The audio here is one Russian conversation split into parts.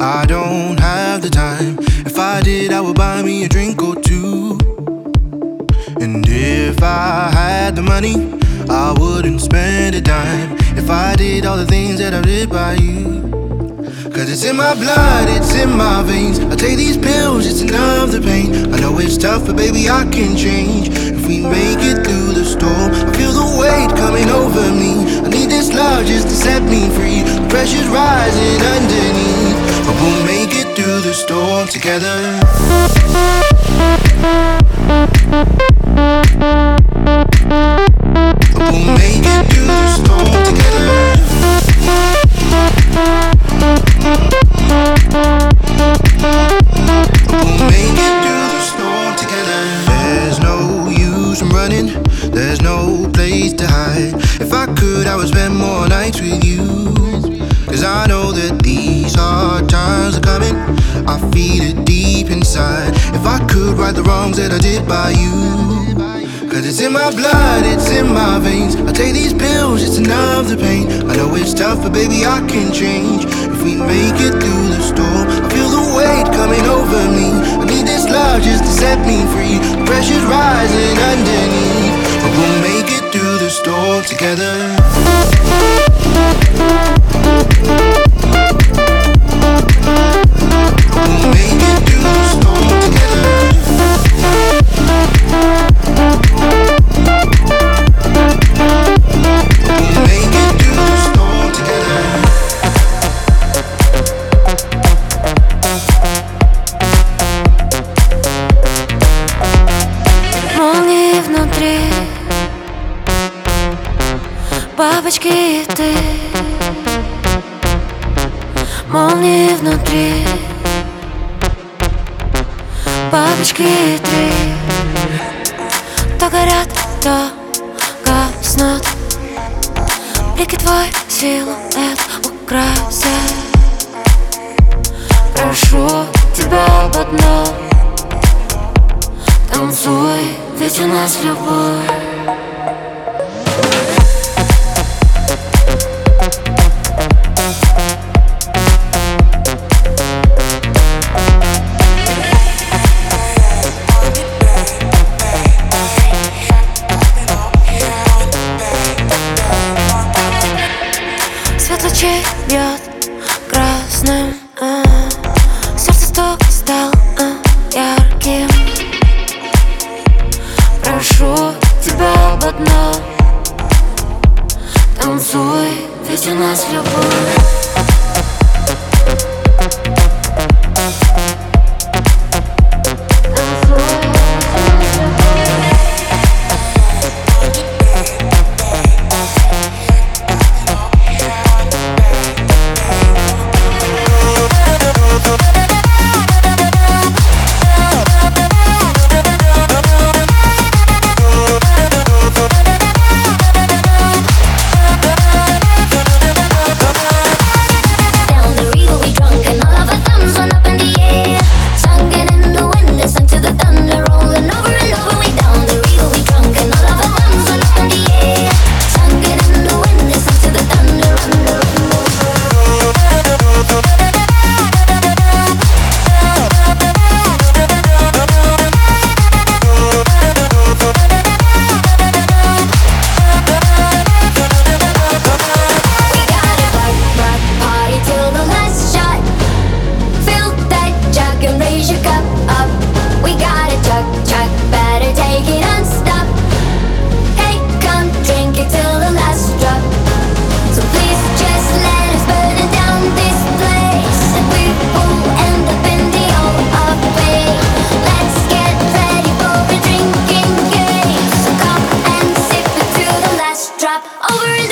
I don't have the time. If I did, I would buy me a drink or two. And if I had the money, I wouldn't spend a dime. If I did all the things that I did by you. Cause it's in my blood, it's in my veins. I take these pills, it's enough the pain. I know it's tough, but baby, I can change. If we make it through the storm, I feel the weight coming over me. I need this love just to set me free. The pressure's rising underneath. We'll make it through the storm together. We'll make it through the storm together. Cause it's in my blood, it's in my veins. I take these pills, it's enough the pain. I know it's tough, but baby, I can change. If we make it through the storm, I feel the weight coming over me. I need this love just to set me free. The pressure's rising underneath, but we'll make it through the storm together. бабочки и ты. Молнии внутри. Бабочки и три. То горят, то гаснут. Блики твой силуэт украсят. Прошу тебя об одном. Танцуй, ведь у нас любовь. Есть у нас любовь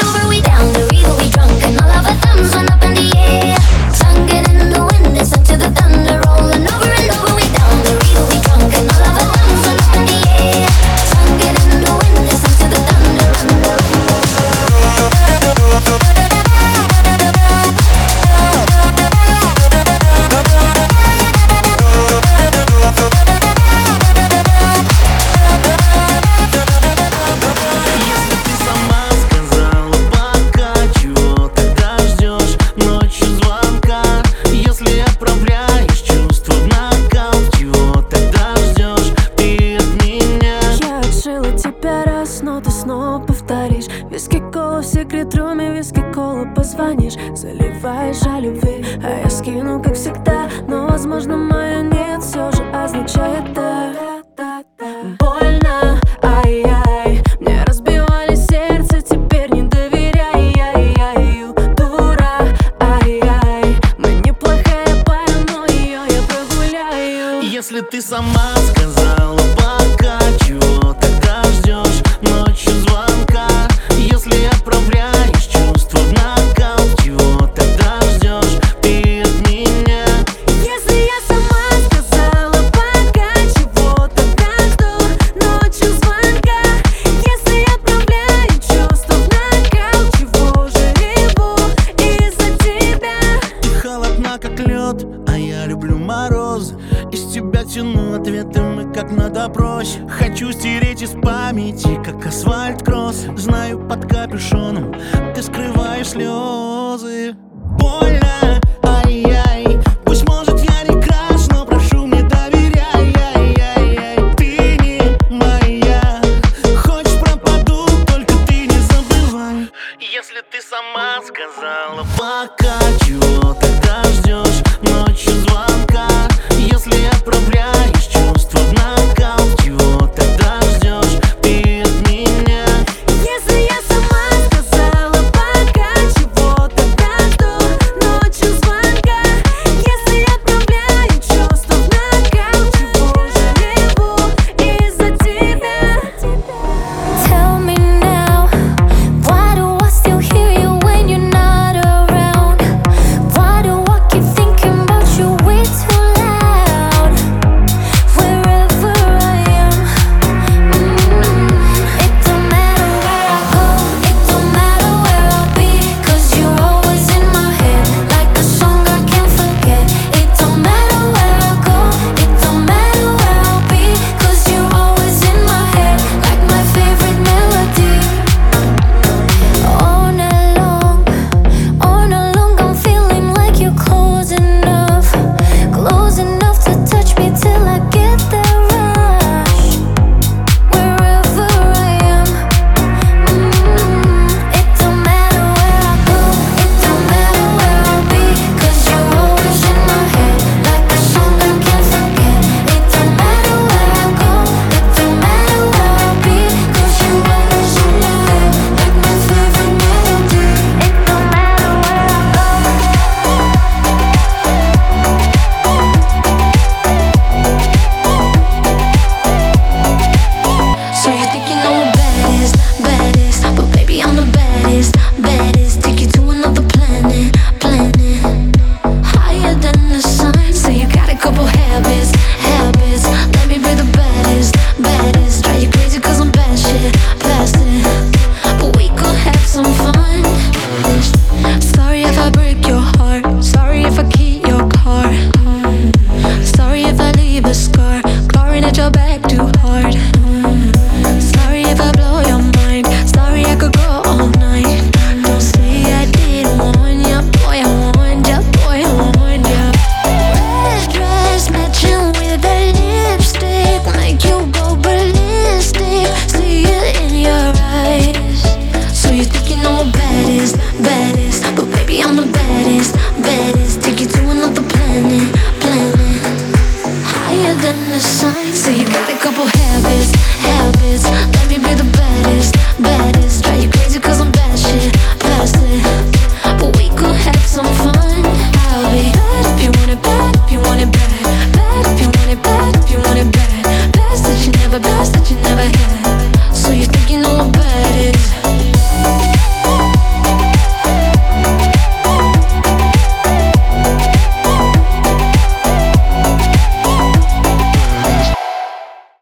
over, we down. The reason we drunk and all of our thumbs went up in the виски кола позвонишь. Заливаешь о любви, а я скину, как всегда. Но, возможно, моя нет все же означает да Больно, ай-яй. Мне разбивали сердце, теперь не доверяй. Ай-яй, дура, ай-яй. Мы неплохая пара, но ее я прогуляю. Если ты сама сказала на допросе Хочу стереть из памяти, как асфальт кросс. Знаю под капюшоном ты скрываешь слезы